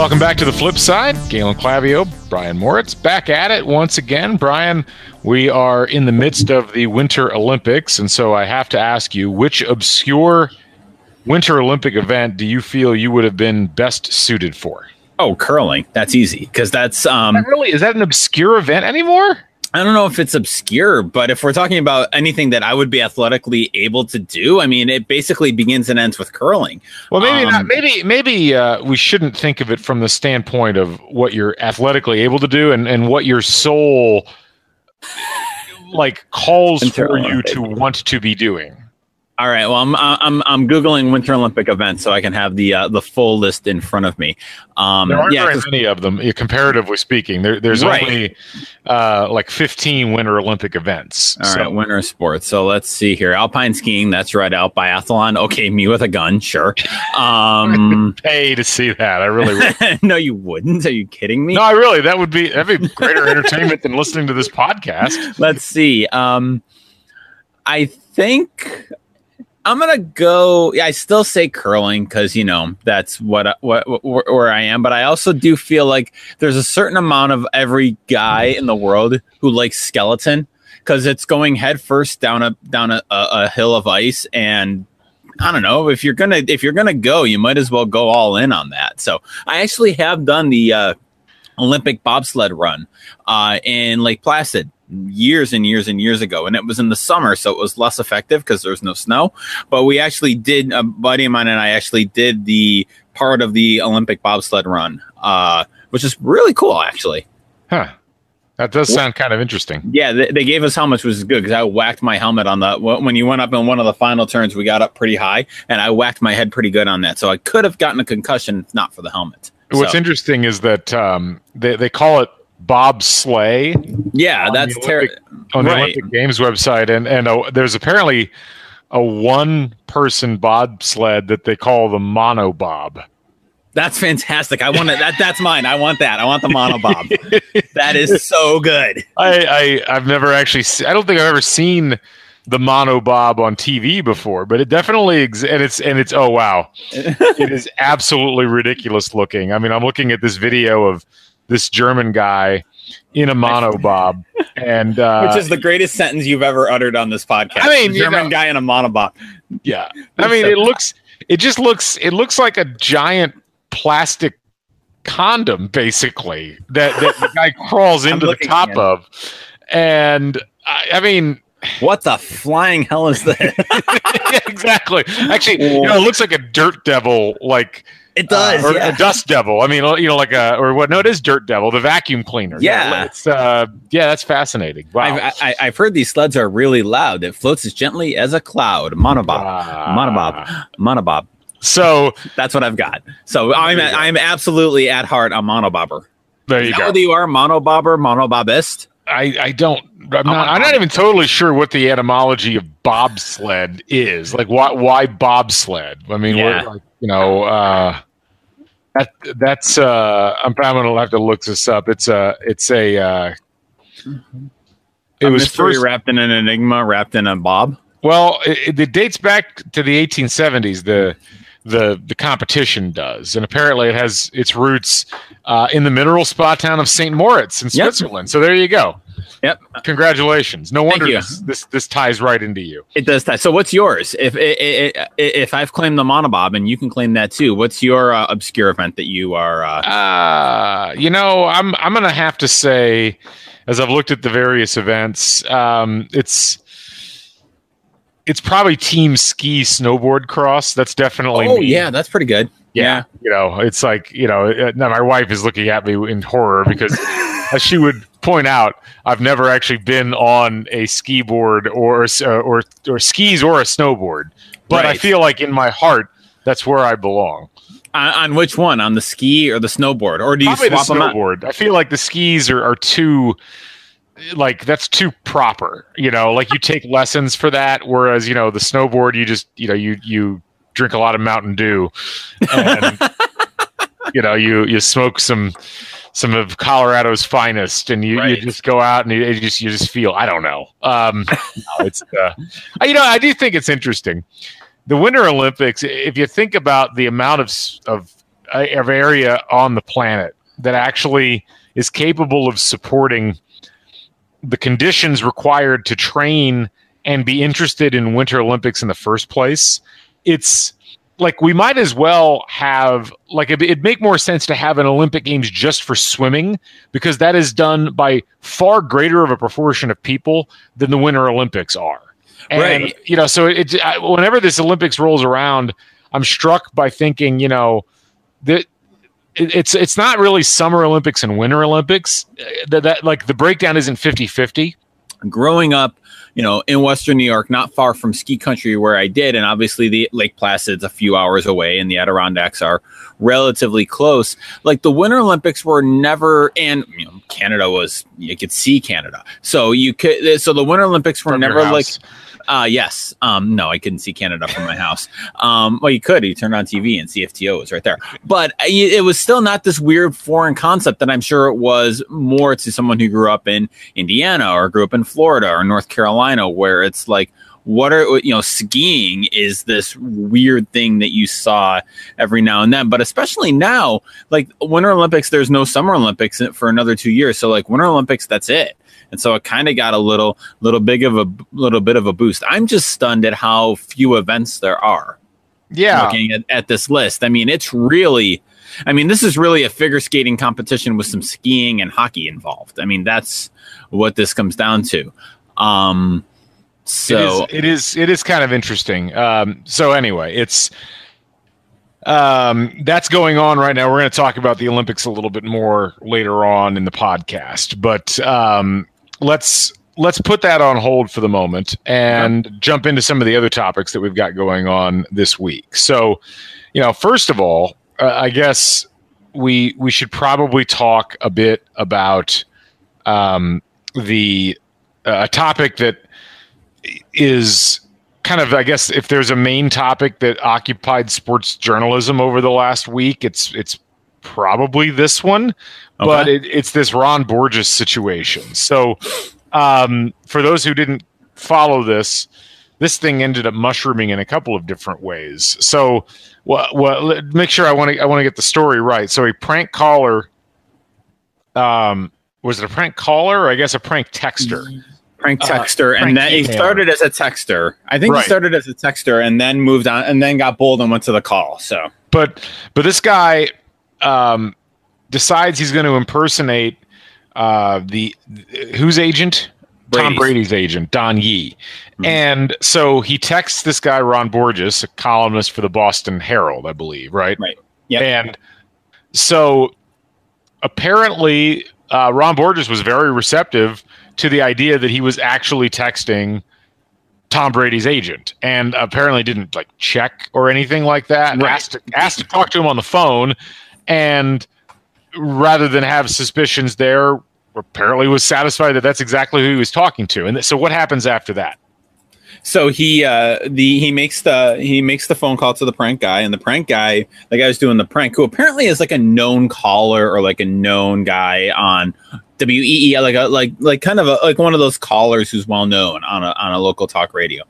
Welcome back to the flip side. Galen Clavio, Brian Moritz, back at it once again. Brian, we are in the midst of the Winter Olympics, and so I have to ask you which obscure Winter Olympic event do you feel you would have been best suited for? Oh, curling. That's easy because that's um. really is that an obscure event anymore? I don't know if it's obscure, but if we're talking about anything that I would be athletically able to do, I mean, it basically begins and ends with curling. Well, maybe Um, not. Maybe maybe uh, we shouldn't think of it from the standpoint of what you're athletically able to do and and what your soul like calls for you to want to be doing. All right. Well, I'm I'm I'm googling Winter Olympic events so I can have the uh, the full list in front of me. Um, There aren't yeah, very many of them, comparatively speaking. There, there's Right. only uh, like 15 Winter Olympic events. All so right, winter sports. So let's see here. Alpine skiing, that's right. Out biathlon. Okay, me with a gun, sure. Um, pay to see that. I really would. no, you wouldn't. Are you kidding me? no, I really that would be that'd be greater entertainment than listening to this podcast. Let's see. Um, I think I'm gonna go. Yeah, I still say curling because you know that's what, what what where I am. But I also do feel like there's a certain amount of every guy in the world who likes skeleton because it's going headfirst down a down a, a, a hill of ice and. I don't know if you're gonna if you're gonna go, you might as well go all in on that. So I actually have done the uh, Olympic bobsled run uh, in Lake Placid years and years and years ago, and it was in the summer, so it was less effective because there was no snow. But we actually did. A buddy of mine and I actually did the part of the Olympic bobsled run, uh, which is really cool, actually. Huh. That does sound kind of interesting. Yeah, they, they gave us helmets, which is good because I whacked my helmet on the when you went up in one of the final turns. We got up pretty high, and I whacked my head pretty good on that. So I could have gotten a concussion if not for the helmet. What's So, interesting is that um, they, they call it Bob Sleigh yeah, that's terrible. on the Right. Olympic Games website, and and uh, there's apparently a one person bobsled that they call the mono bob. That's fantastic. I want it. That that's mine. I want that. I want the monobob. that is so good. I, I I've never actually se- I don't think I've ever seen the mono bob on TV before, but it definitely ex- and it's and it's oh wow, it is absolutely ridiculous looking. I mean, I'm looking at this video of this German guy in a monobob, and uh, Which is the greatest sentence you've ever uttered on this podcast. I mean, German know- guy in a monobob. yeah. I mean, it looks it just looks it looks like a giant plastic condom basically that, that the guy crawls into the top of, and I, I mean. What the flying hell is that? exactly. Actually, you know, it looks like a dirt devil, like it uh, does. or yeah. a dust devil. I mean, you know, like a or what? No, it is dirt devil, the vacuum cleaner. Yeah. it's uh, yeah, that's fascinating. Wow, I've, I, I've heard these sleds are really loud. It floats as gently as a cloud. Monobob. Monobob. Monobob. So That's what I've got. So I'm go. I'm absolutely at heart a monobobber. there you go. whether you are monobobber, monobobist? I I don't. I'm not. I'm not even totally sure what the etymology of bobsled is. Like, why why bobsled? I mean, Yeah. like, you know, uh, that that's. Uh, I'm probably gonna have to look this up. It's a. It's a. Uh, it A was mystery first wrapped in an enigma, wrapped in a bob. Well, it, it dates back to the 1870s. The the the competition does, and apparently it has its roots uh, in the mineral spa town of Saint Moritz in Yep. Switzerland. So there you go. Yep. Congratulations. No wonder this, this this ties right into you. It does that. So what's yours? If if, if I've claimed the monobob and you can claim that too, what's your uh, obscure event that you are? Uh, Uh, you know, I'm I'm gonna have to say, as I've looked at the various events, um, it's it's probably team ski snowboard cross. That's definitely oh me. yeah, that's pretty good. yeah, you know, it's like you know. uh, Now my wife is looking at me in horror because, as she would point out, I've never actually been on a ski board or uh, or or skis or a snowboard. But I feel like in my heart, that's where I belong. On, on which one? On the ski or the snowboard? Or do you Probably the swap them out? snowboard. I feel like the skis are, are too like that's too proper. You know, like you take lessons for that, whereas you know the snowboard, you just you know you you drink a lot of Mountain Dew, and you know you you smoke some some of Colorado's finest, and you, Right. you just go out and you, you just you just feel I don't know. Um, no, it's uh, you know I do think it's interesting. The Winter Olympics, if you think about the amount of of uh, of area on the planet that actually is capable of supporting the conditions required to train and be interested in Winter Olympics in the first place, it's like we might as well have like it, it'd make more sense to have an Olympic Games just for swimming because that is done by far greater of a proportion of people than the Winter Olympics are. And, Right. You know, so it, whenever this Olympics rolls around, I'm struck by thinking, you know, that it, it's it's not really Summer Olympics and Winter Olympics. Uh, That, that like the breakdown isn't 50 50. growing up, you know, in Western New York, not far from ski country where I did, and obviously the Lake Placid's a few hours away, and the Adirondacks are relatively close. Like the Winter Olympics were never, and you know, Canada was you could see Canada, so you could. So the Winter Olympics were From never like uh yes. Um no, I couldn't see Canada from my house. Um well you could, you turned on TV and CFTO was right there. But it was still not this weird foreign concept that I'm sure it was more to someone who grew up in Indiana or grew up in Florida or North Carolina where it's like what are you know skiing is this weird thing that you saw every now and then but especially now like winter olympics there's no summer olympics for another 2 years so like winter olympics that's it and so it kind of got a little little big of a little bit of a boost. I'm just stunned at how few events there are. Yeah. Looking at, at this list, I mean, it's really, I mean, this is really a figure skating competition with some skiing and hockey involved. I mean, that's what this comes down to. Um, so it is, it is it is kind of interesting. Um, so anyway, it's um, that's going on right now. We're going to talk about the Olympics a little bit more later on in the podcast, but um, let's let's put that on hold for the moment and jump into some of the other topics that we've got going on this week. So, you know, first of all, uh, I guess we we should probably talk a bit about um, the uh, a topic that is kind of I guess if there's a main topic that occupied sports journalism over the last week, it's it's probably this one, but it, it's this Ron Borges situation. So, um, for those who didn't follow this, this thing ended up mushrooming in a couple of different ways. So, well, well make sure I want to I want to get the story right. So, a prank caller, um, was it a prank caller or I guess a prank texter? Prank uh, texter, prank and then he started as a texter. I think Right. he started as a texter and then moved on and then got bold and went to the call. So but but this guy um, decides he's going to impersonate uh, the whose agent Tom Brady's. Brady's agent Don Yee, Mhm. and so he texts this guy Ron Borges, a columnist for the Boston Herald, I believe, right? Right. Yep. And so apparently uh, Ron Borges was very receptive to the idea that he was actually texting Tom Brady's agent, and apparently didn't like check or anything like that. Right. Asked to, asked to talk to him on the phone, and rather than have suspicions there, apparently was satisfied that that's exactly who he was talking to. And so, what happens after that? So he uh the he makes the he makes the phone call to the prank guy, and the prank guy, the guy who's doing the prank, who apparently is like a known caller or like a known guy on WEEI, like a like like kind of a, like one of those callers who's well known on a on a local talk radio.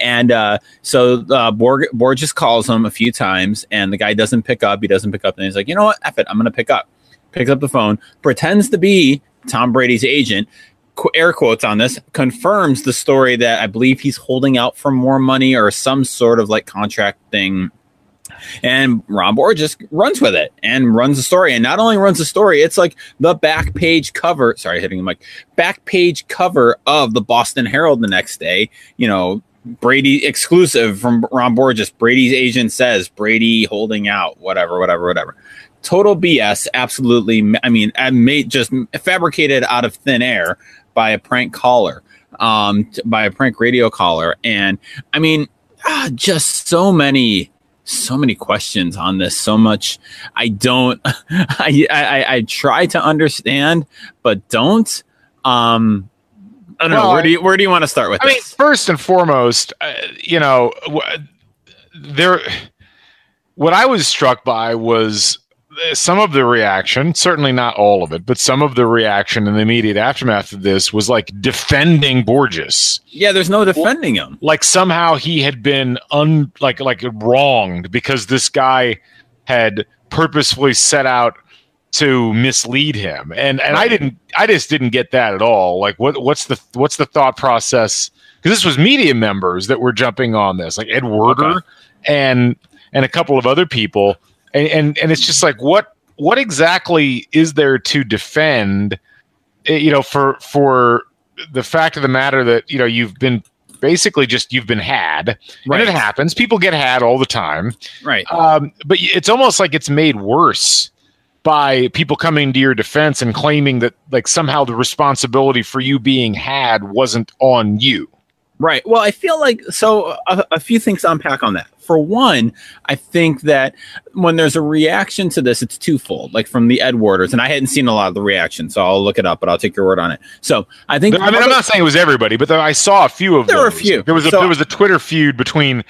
And uh so uh Borg, Borges calls him a few times, and the guy doesn't pick up. He doesn't pick up, and he's like, you know what, F it, I'm gonna pick up. Picks up the phone, pretends to be Tom Brady's agent, air quotes on this confirms the story that I believe he's holding out for more money or some sort of like contract thing. And Ron Borges runs with it and runs the story. And not only runs the story, it's like the back page cover. Sorry, hitting the mic. Back page cover of the Boston Herald the next day. You know, Brady exclusive from Ron Borges. Brady's agent says Brady holding out, whatever, whatever, whatever. Total BS. Absolutely. I mean, I made just fabricated out of thin air by a prank caller, um, t- by a prank radio caller, and I mean, ah, just so many, so many questions on this. So much I don't, I, I, I try to understand, but don't. Um, I don't know. Where do you where do you want to start with I mean, first and foremost, uh, you know, w- there. What I was struck by was some of the reaction, certainly not all of it, but some of the reaction in the immediate aftermath of this was like defending Borges, yeah, there's no defending him. like somehow he had been un like like wronged because this guy had purposefully set out to mislead him. And and i didn't i just didn't get that at all. Like what what's the what's the thought process? Because this was media members that were jumping on this like ed werder Okay. and and a couple of other people and, and and it's just like what what exactly is there to defend eh, you know for for the fact of the matter that you know you've been basically just you've been had Right. and it happens people get had all the time Right. um, but it's almost like it's made worse by people coming to your defense and claiming that like somehow the responsibility for you being had wasn't on you Right. Well, I feel like so a, a few things to unpack on that. For one, I think that when there's a reaction to this, it's twofold. Like from the Ed Werders, and I hadn't seen a lot of the reaction, so I'll look it up, but I'll take your word on it. So I think I mean, I'm not saying it was everybody, but I saw a few of There were a few. There was a So- there was a Twitter feud between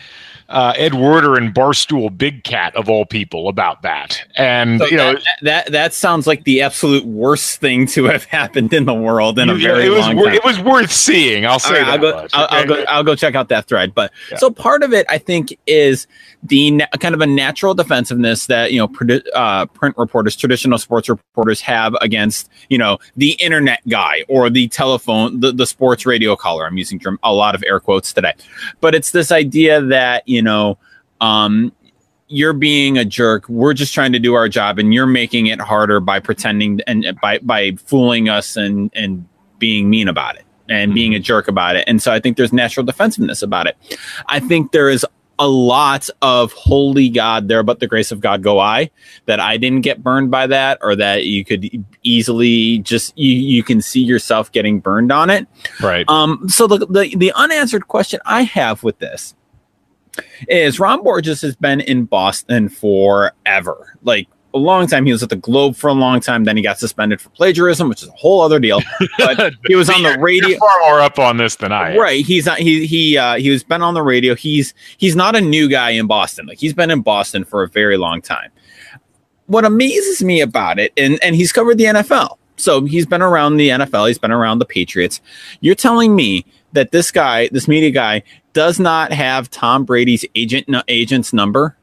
uh, Ed Werder and Barstool Big Cat of all people about that, and So you know. that, that that sounds like the absolute worst thing to have happened in the world in a very it was long wor- time. it was worth seeing. I'll say right, that. I'll go. much, I'll, I'll go. I'll go check out that thread. But Yeah. so part of it, I think, is the na- kind of a natural defensiveness that you know produ- uh, print reporters, traditional sports reporters have against you know the internet guy or the telephone, the, the sports radio caller. I'm using a lot of air quotes today, but it's this idea that you know. Um, you're being a jerk. We're just trying to do our job, and you're making it harder by pretending and by by fooling us and and being mean about it and being a jerk about it. And so I think there's natural defensiveness about it. I think there is a lot of holy God there, but the grace of God go I. That I didn't get burned by that, or that you could easily just you you can see yourself getting burned on it. right. Um, so the, the the unanswered question I have with this is Ron Borges has been in Boston forever, like a long time. He was at the Globe for a long time. Then he got suspended for plagiarism, which is a whole other deal. But he was on the radio. You're far more up on this than I am. Right, he's not. He he uh, he was been on the radio. He's he's not a new guy in Boston. Like he's been in Boston for a very long time. What amazes me about it, and and he's covered the NFL, so he's been around the NFL. He's been around the Patriots. You're telling me that this guy, this media guy, does not have Tom Brady's agent agent's number?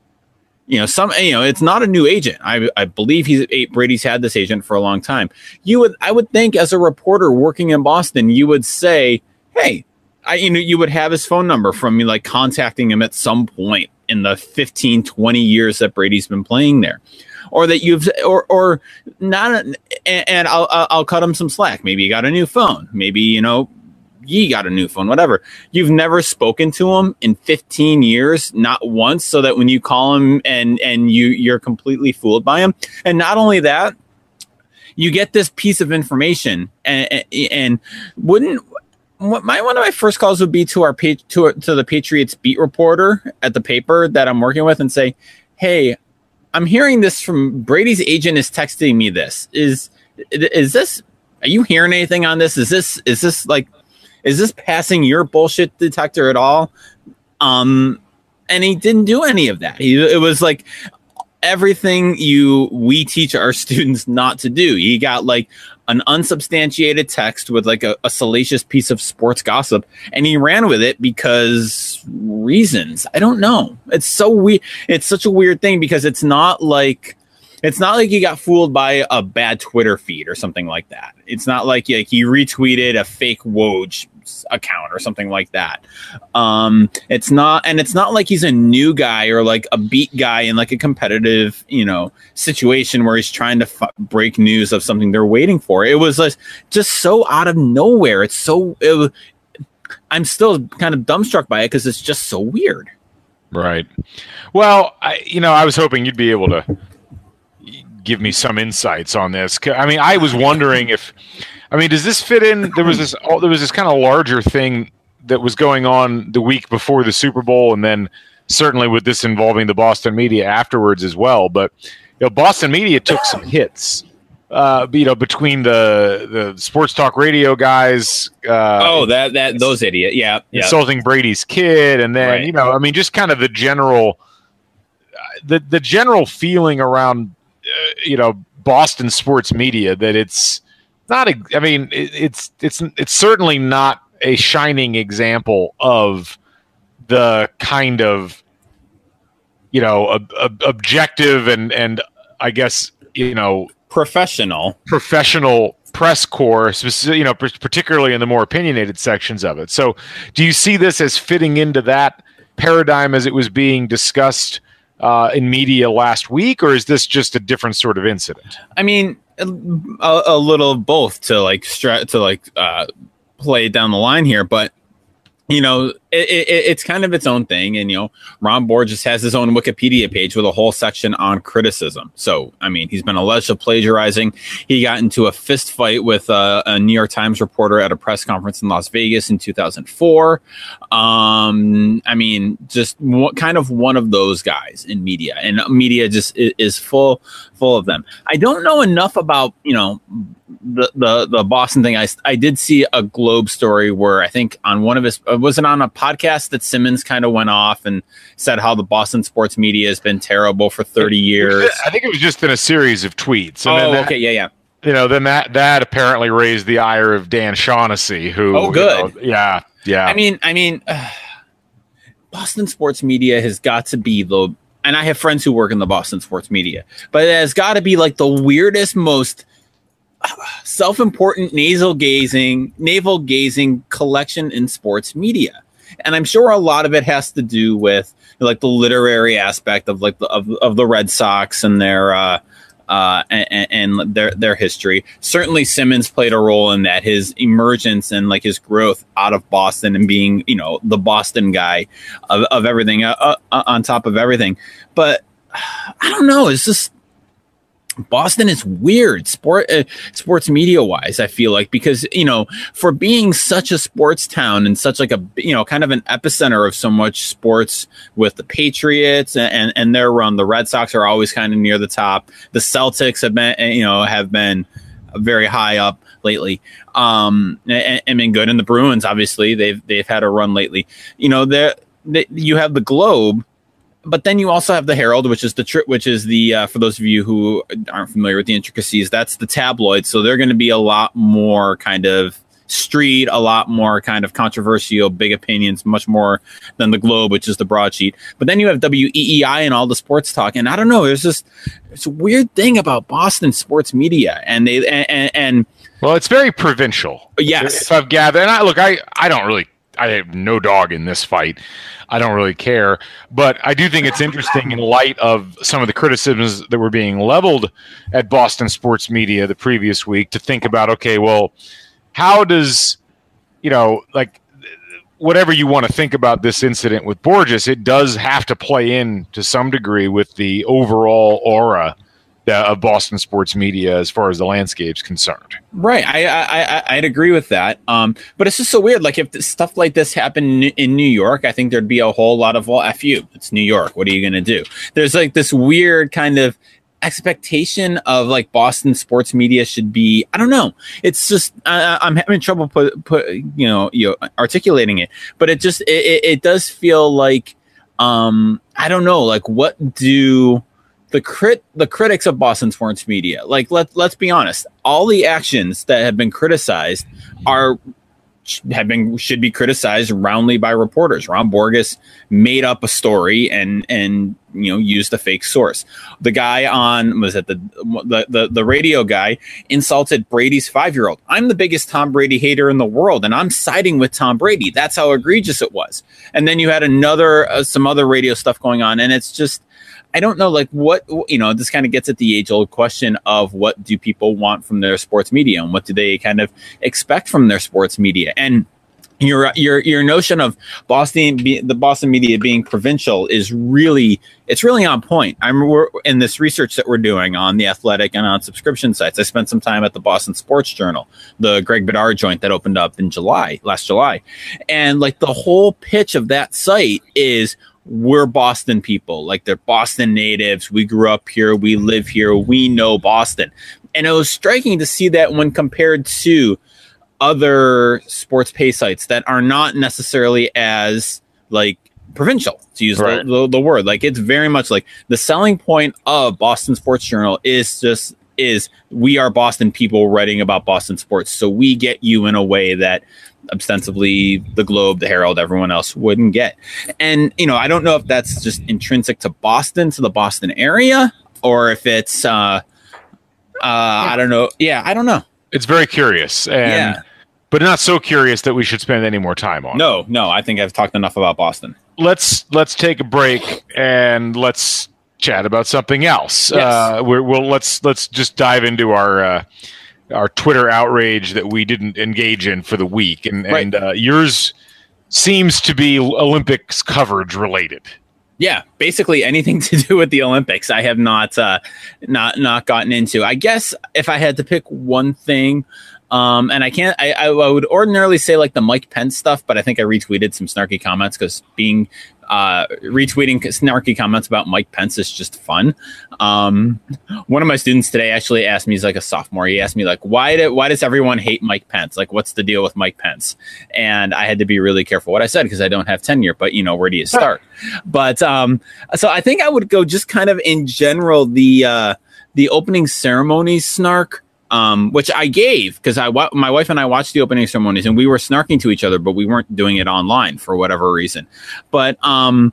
You know, some you know, it's not a new agent. I I believe he's Brady's had this agent for a long time. You would I would think as a reporter working in Boston, you would say, hey, I, you know, you would have his phone number from me, like contacting him at some point in the 15, 20 years that Brady's been playing there. Or that you've, or, or not, and, I'll I'll cut him some slack. Maybe he got a new phone. Maybe, you know, ye got a new phone, whatever. You've never spoken to him in 15 years, not once, so that when you call him and, and you, you're completely fooled by him. And not only that, you get this piece of information and, and, wouldn't, my one of my first calls would be to our to to the Patriots beat reporter at the paper that I'm working with and say, "Hey, I'm hearing this from Brady's agent is texting me this. Is is this are you hearing anything on this? Is this is this like is this passing your bullshit detector at all?" Um and he didn't do any of that. He it was like everything you we teach our students not to do. He got like an unsubstantiated text with like a, a salacious piece of sports gossip and he ran with it because reasons i don't know it's so weird it's such a weird thing because it's not like it's not like you got fooled by a bad twitter feed or something like that it's not like, like he retweeted a fake woj account or something like that um it's not and it's not like he's a new guy or like a beat guy in like a competitive you know situation where he's trying to f- break news of something they're waiting for it was like just so out of nowhere it's so it, i'm still kind of dumbstruck by it because it's just so weird Right. Well, I, you know, I was hoping you'd be able to give me some insights on this. I mean, I was wondering if, I mean, does this fit in? There was this, oh, there was this kind of larger thing that was going on the week before the Super Bowl, and then certainly with this involving the Boston media afterwards as well. But you know, Boston media took some hits. Uh, you know, between the the sports talk radio guys, uh, oh that that those idiot yeah yeah insulting Brady's kid, and then Right. you know, I mean, just kind of the general, uh, the the general feeling around, uh, you know, Boston sports media that it's not. A, I mean, it, it's it's it's certainly not a shining example of the kind of, you know, ob- ob- objective and and I guess you know professional professional press corps, you know, particularly in the more opinionated sections of it. So, do you see this as fitting into that paradigm as it was being discussed uh, in media last week, or is this just a different sort of incident? I mean, a, a little of both to like stra- to like uh, play down the line here, but you know, it, it, it's kind of its own thing. And, you know, Ron Borges has his own Wikipedia page with a whole section on criticism. So, I mean, he's been alleged of plagiarizing. He got into a fist fight with a, a New York Times reporter at a press conference in Las Vegas in 2004. Um, I mean, just what kind of one of those guys in media and media just is, is full, full of them. I don't know enough about, you know, the, the the Boston thing, I I did see a Globe story where I think on one of his uh, was it on a podcast that Simmons kind of went off and said how the Boston sports media has been terrible for thirty years. I think it was just in a series of tweets. And oh, that, okay, yeah, yeah. You know, then that that apparently raised the ire of Dan Shaughnessy, who oh good, you know, yeah, yeah. I mean, I mean, uh, Boston sports media has got to be the and I have friends who work in the Boston sports media, but it has got to be like the weirdest, most self-important nasal gazing, navel gazing collection in sports media. And I'm sure a lot of it has to do with like the literary aspect of like the, of, of the Red Sox and their uh, uh, and, and, their their history. Certainly, Simmons played a role in that. His emergence and like his growth out of Boston and being you know the Boston guy of, of everything uh, uh, on top of everything. But I don't know. It's just Boston is weird sport uh, sports media wise I feel like because you know for being such a sports town and such like a you know kind of an epicenter of so much sports with the Patriots and and, and their run the Red Sox are always kind of near the top. The Celtics have been you know have been very high up lately. Um and, and been good. And the Bruins obviously they've they've had a run lately. You know they you have the Globe but then you also have the Herald, which is the tri- which is the uh, for those of you who aren't familiar with the intricacies, that's the tabloid. So they're going to be a lot more kind of street, a lot more kind of controversial, big opinions, much more than the Globe, which is the broadsheet. But then you have WEEI and all the sports talk, and I don't know, there's just it's a weird thing about Boston sports media, and they and, and well, it's very provincial. Yes, if I've gathered, and I look, I I don't really I have no dog in this fight. I don't really care. But I do think it's interesting in light of some of the criticisms that were being leveled at Boston sports media the previous week to think about okay, well, how does, you know, like whatever you want to think about this incident with Borges, it does have to play in to some degree with the overall aura of Boston sports media as far as the landscape's concerned. Right, I, I, I would agree with that. Um, but it's just so weird. Like if stuff like this happened in New York, I think there'd be a whole lot of well, f you. It's New York. What are you gonna do? There's like this weird kind of expectation of like Boston sports media should be. I don't know. It's just uh, I'm having trouble put put you know you know, articulating it, but it just it, it does feel like um I don't know like what do the crit the critics of Boston sports media, like let let's be honest, all the actions that have been criticized are have been should be criticized roundly by reporters. Ron Borges made up a story and and you know used a fake source. The guy on was it the the the, the radio guy insulted Brady's five year old. I'm the biggest Tom Brady hater in the world, and I'm siding with Tom Brady. That's how egregious it was. And then you had another uh, some other radio stuff going on, and it's just I don't know, like what you know. This kind of gets at the age-old question of what do people want from their sports media, and what do they kind of expect from their sports media, and your your your notion of Boston the Boston media being provincial is really it's really on point. I'm in this research that we're doing on the Athletic and on subscription sites. I spent some time at the Boston Sports Journal, the Greg Bedard joint that opened up in July last July, and like the whole pitch of that site is we're Boston people. Like they're Boston natives. We grew up here. We live here. We know Boston. And it was striking to see that when compared to other sports pay sites that are not necessarily as like provincial to use right. the, the, the word like it's very much like the selling point of boston sports journal is just is we are boston people writing about boston sports so we get you in a way that ostensibly the Globe, the Herald, everyone else wouldn't get. And, you know, I don't know if that's just intrinsic to Boston, to the Boston area or if it's uh, uh, I don't know. Yeah, I don't know. It's very curious, and Yeah. but not so curious that we should spend any more time on. No, no, I think I've talked enough about Boston. let's let's take a break and let's chat about something else. Yes. Uh, we're, we'll let's let's just dive into our uh, our Twitter outrage that we didn't engage in for the week, and Right. and uh, yours seems to be Olympics coverage related. Yeah, basically anything to do with the Olympics, I have not uh, not not gotten into. I guess if I had to pick one thing, um, and I can't, I, I would ordinarily say like the Mike Pence stuff, but I think I retweeted some snarky comments because being uh, retweeting snarky comments about Mike Pence is just fun. Um, one of my students today actually asked me, he's like a sophomore. He asked me like, why did why does everyone hate Mike Pence? Like, what's the deal with Mike Pence? And I had to be really careful what I said because I don't have tenure. But you know, where do you start? but um, so I think I would go just kind of in general the uh, the opening ceremony snark. Um, which I gave because I wa- my wife and I watched the opening ceremonies and we were snarking to each other, but we weren't doing it online for whatever reason. But um,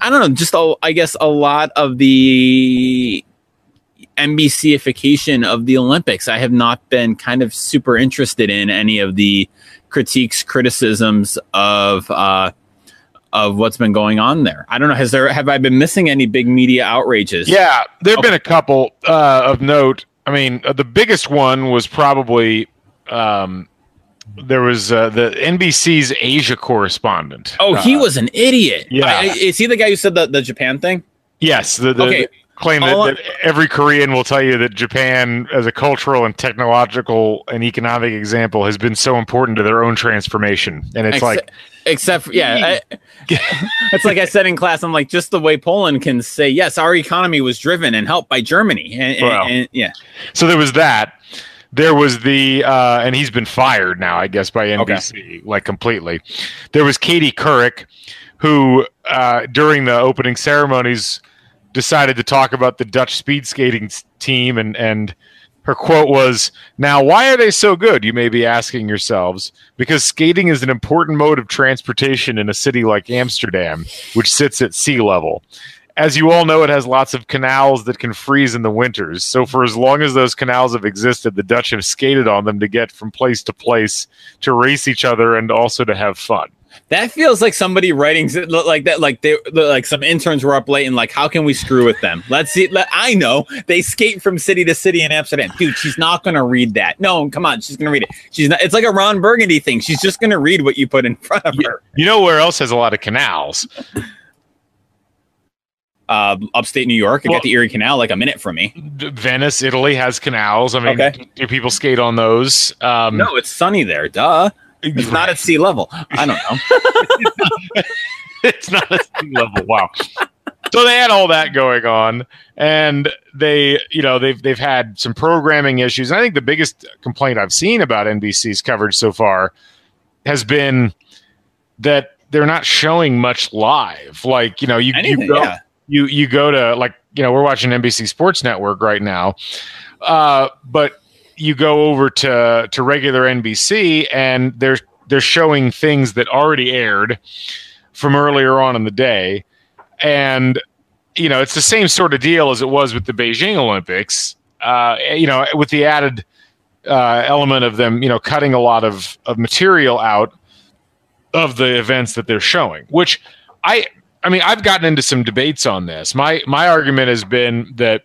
I don't know, just a, I guess a lot of the NBCification of the Olympics. I have not been kind of super interested in any of the critiques, criticisms of uh, of what's been going on there. I don't know. Has there have I been missing any big media outrages? Yeah, there have been a couple uh, of note. I mean, uh, the biggest one was probably um, there was uh, the NBC's Asia correspondent. Oh, he Uh, was an idiot. yeah. I- I- is he the guy who said the, the Japan thing? Yes, the, the, Okay. Claim that, that every Korean will tell you that Japan, as a cultural and technological and economic example, has been so important to their own transformation. And it's Ex- like, except for, yeah, I, it's like I said in class. I'm like, just the way Poland can say, yes, our economy was driven and helped by Germany. And, and- Well. and- yeah. so there was that. There was the, uh, and he's been fired now, I guess, by NBC, like completely. There was Katie Couric, who uh, during the opening ceremonies decided to talk about the Dutch speed skating team, and and her quote was, "Now, why are they so good? You may be asking yourselves. Because skating is an important mode of transportation in a city like Amsterdam, which sits at sea level." As you all know, it has lots of canals that can freeze in the winters. So, for as long as those canals have existed, the Dutch have skated on them to get from place to place, to race each other, and also to have fun. That feels like somebody writing like that. Like they, like some interns were up late and like, how can we screw with them? Let's see. Let, I know they skate from city to city in Amsterdam, dude. She's not gonna read that. No, come on, she's gonna read it. She's not. It's like a Ron Burgundy thing. She's just gonna read what you put in front of her. You know where else has a lot of canals? Uh, upstate New York, I Well- got the Erie Canal like a minute from me. Venice, Italy has canals. I mean, Okay. do people skate on those? Um, No, it's sunny there. Duh. It's not at sea level. I don't know. it's not at sea level. Wow. So they had all that going on, and they, you know, they've they've had some programming issues. And I think the biggest complaint I've seen about NBC's coverage so far has been that they're not showing much live. Like, you know, you Anything, you go yeah. you you go to like you know we're watching NBC Sports Network right now, uh, but you go over to to regular NBC and they're they're showing things that already aired from earlier on in the day, and you know it's the same sort of deal as it was with the Beijing Olympics. Uh, you know, with the added uh, element of them, you know, cutting a lot of of material out of the events that they're showing, which I I mean, I've gotten into some debates on this. My my argument has been that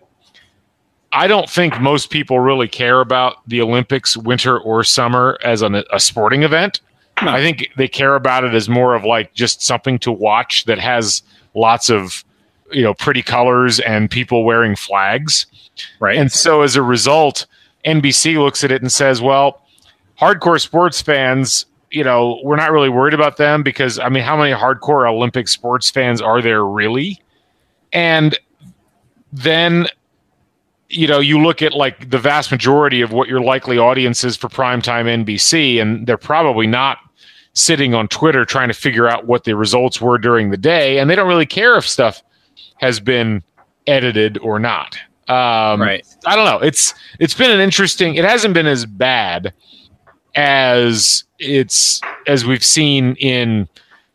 I don't think most people really care about the Olympics, winter or summer, as an, a sporting event. No. I think they care about it as more of like just something to watch that has lots of you know pretty colors and people wearing flags. Right. And so as a result, NBC looks at it and says, well, hardcore sports fans, you know, we're not really worried about them because, I mean, how many hardcore Olympic sports fans are there really? And then, you know, you look at like the vast majority of what your likely audience is for primetime NBC, and they're probably not sitting on Twitter trying to figure out what the results were during the day. And they don't really care if stuff has been edited or not. Um, right. I don't know. It's it's been an interesting. It hasn't been as bad as it's as we've seen in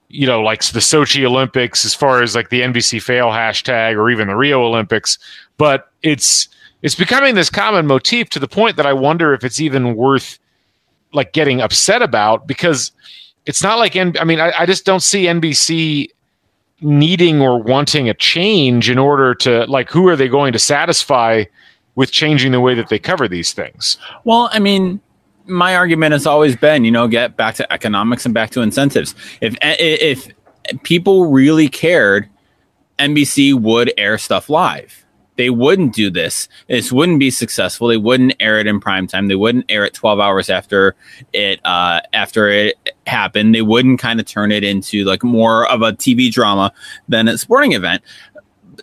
you know, like the Sochi Olympics, as far as like the NBC fail hashtag or even the Rio Olympics. But it's it's becoming this common motif to the point that I wonder if it's even worth like getting upset about because it's not like N- I mean I, I just don't see NBC needing or wanting a change in order to like who are they going to satisfy with changing the way that they cover these things? Well, I mean, my argument has always been, you know, get back to economics and back to incentives. If eh, eh, if people really cared, NBC would air stuff live. They wouldn't do this. This wouldn't be successful. They wouldn't air it in prime time. They wouldn't air it 12 hours after it uh, after it happened. They wouldn't kind of turn it into like more of a TV drama than a sporting event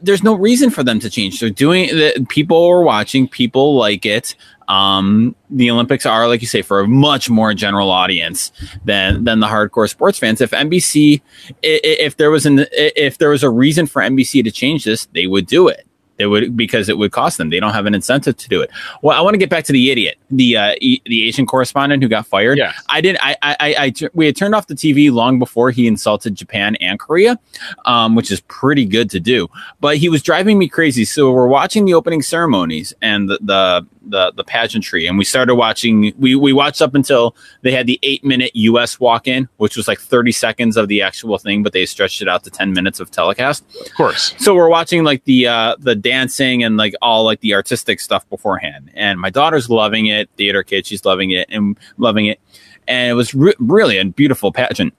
there's no reason for them to change. They're doing the people are watching, people like it. Um, the Olympics are, like you say, for a much more general audience than than the hardcore sports fans. If NBC, if there was an if there was a reason for NBC to change this, they would do it. They would because it would cost them. They don't have an incentive to do it. Well, I want to get back to the idiot, the uh, e- the Asian correspondent who got fired. Yeah, I did. I, I, I, we had turned off the TV long before he insulted Japan and Korea, um, which is pretty good to do. But he was driving me crazy. So we're watching the opening ceremonies and the the the, the pageantry, and we started watching. We we watched up until they had the eight minute U.S. walk in, which was like thirty seconds of the actual thing, but they stretched it out to ten minutes of telecast. Of course. So we're watching like the uh, the dancing and like all like the artistic stuff beforehand, and my daughter's loving it. Theater kid, she's loving it and loving it, and it was re- really a beautiful pageant.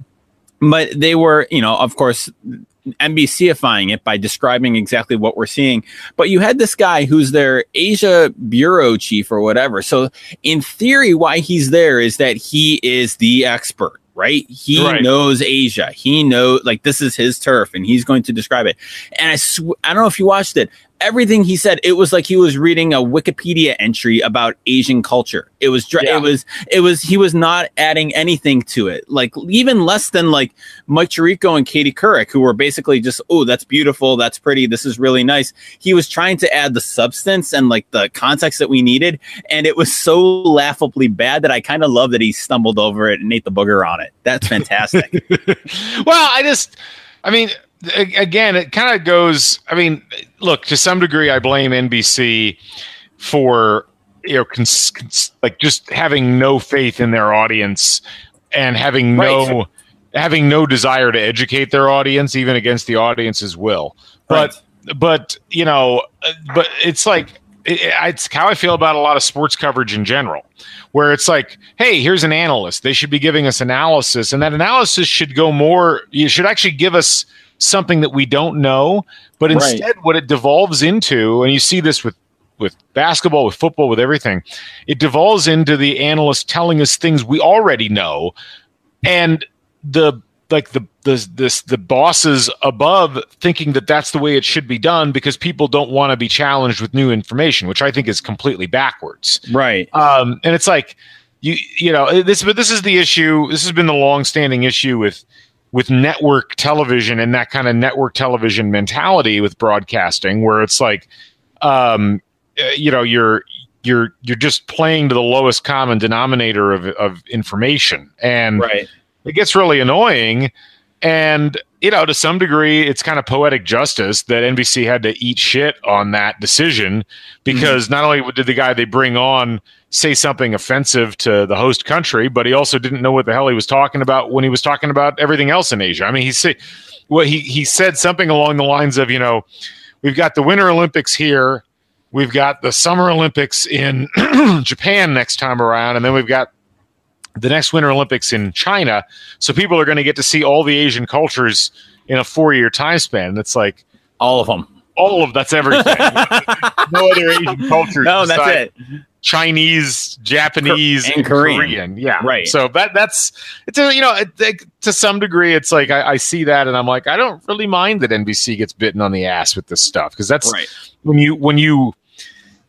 But they were, you know, of course, NBCifying it by describing exactly what we're seeing. But you had this guy who's their Asia bureau chief or whatever. So in theory, why he's there is that he is the expert right? He right. knows Asia. He knows like this is his turf, and he's going to describe it. And I sw- I don't know if you watched it everything he said it was like he was reading a wikipedia entry about asian culture. It was yeah. it was it was he was not adding anything to it. Like even less than like mike Tirico and katie couric who were basically just oh that's beautiful that's pretty this is really nice. He was trying to add the substance and like the context that we needed and it was so laughably bad that i kind of love that he stumbled over it and ate the booger on it. That's fantastic. Well i just i mean again, it kind of goes. I mean, look, to some degree, I blame NBC for you know, cons, cons, like just having no faith in their audience and having no right. having no desire to educate their audience, even against the audience's will. But right. but you know, but it's like it's how I feel about a lot of sports coverage in general, where it's like, hey, here's an analyst. They should be giving us analysis, and that analysis should go more. You should actually give us something that we don't know, but instead right. what it devolves into, and you see this with with basketball, with football, with everything, it devolves into the analyst telling us things we already know, and the like the the this the bosses above thinking that that's the way it should be done because people don't want to be challenged with new information, which I think is completely backwards. Right. Um, and it's like you you know this, but this is the issue. This has been the long standing issue with with network television and that kind of network television mentality with broadcasting where it's like um, uh, you know you're you're you're just playing to the lowest common denominator of of information and right. it gets really annoying and you know to some degree it's kind of poetic justice that NBC had to eat shit on that decision because mm-hmm. not only did the guy they bring on say something offensive to the host country, but he also didn't know what the hell he was talking about when he was talking about everything else in Asia. I mean, he said well, he he said something along the lines of, you know, we've got the Winter Olympics here, we've got the Summer Olympics in Japan next time around, and then we've got the next Winter Olympics in China. So people are going to get to see all the Asian cultures in a four-year time span. And it's like all of them. All of that's everything. no other Asian culture. No, that's it. Chinese, Japanese, and Korean. Korean. Yeah, right. So that that's it's a, you know it, it, to some degree it's like I, I, see that and I'm like I don't really mind that NBC gets bitten on the ass with this stuff because that's right. when you when you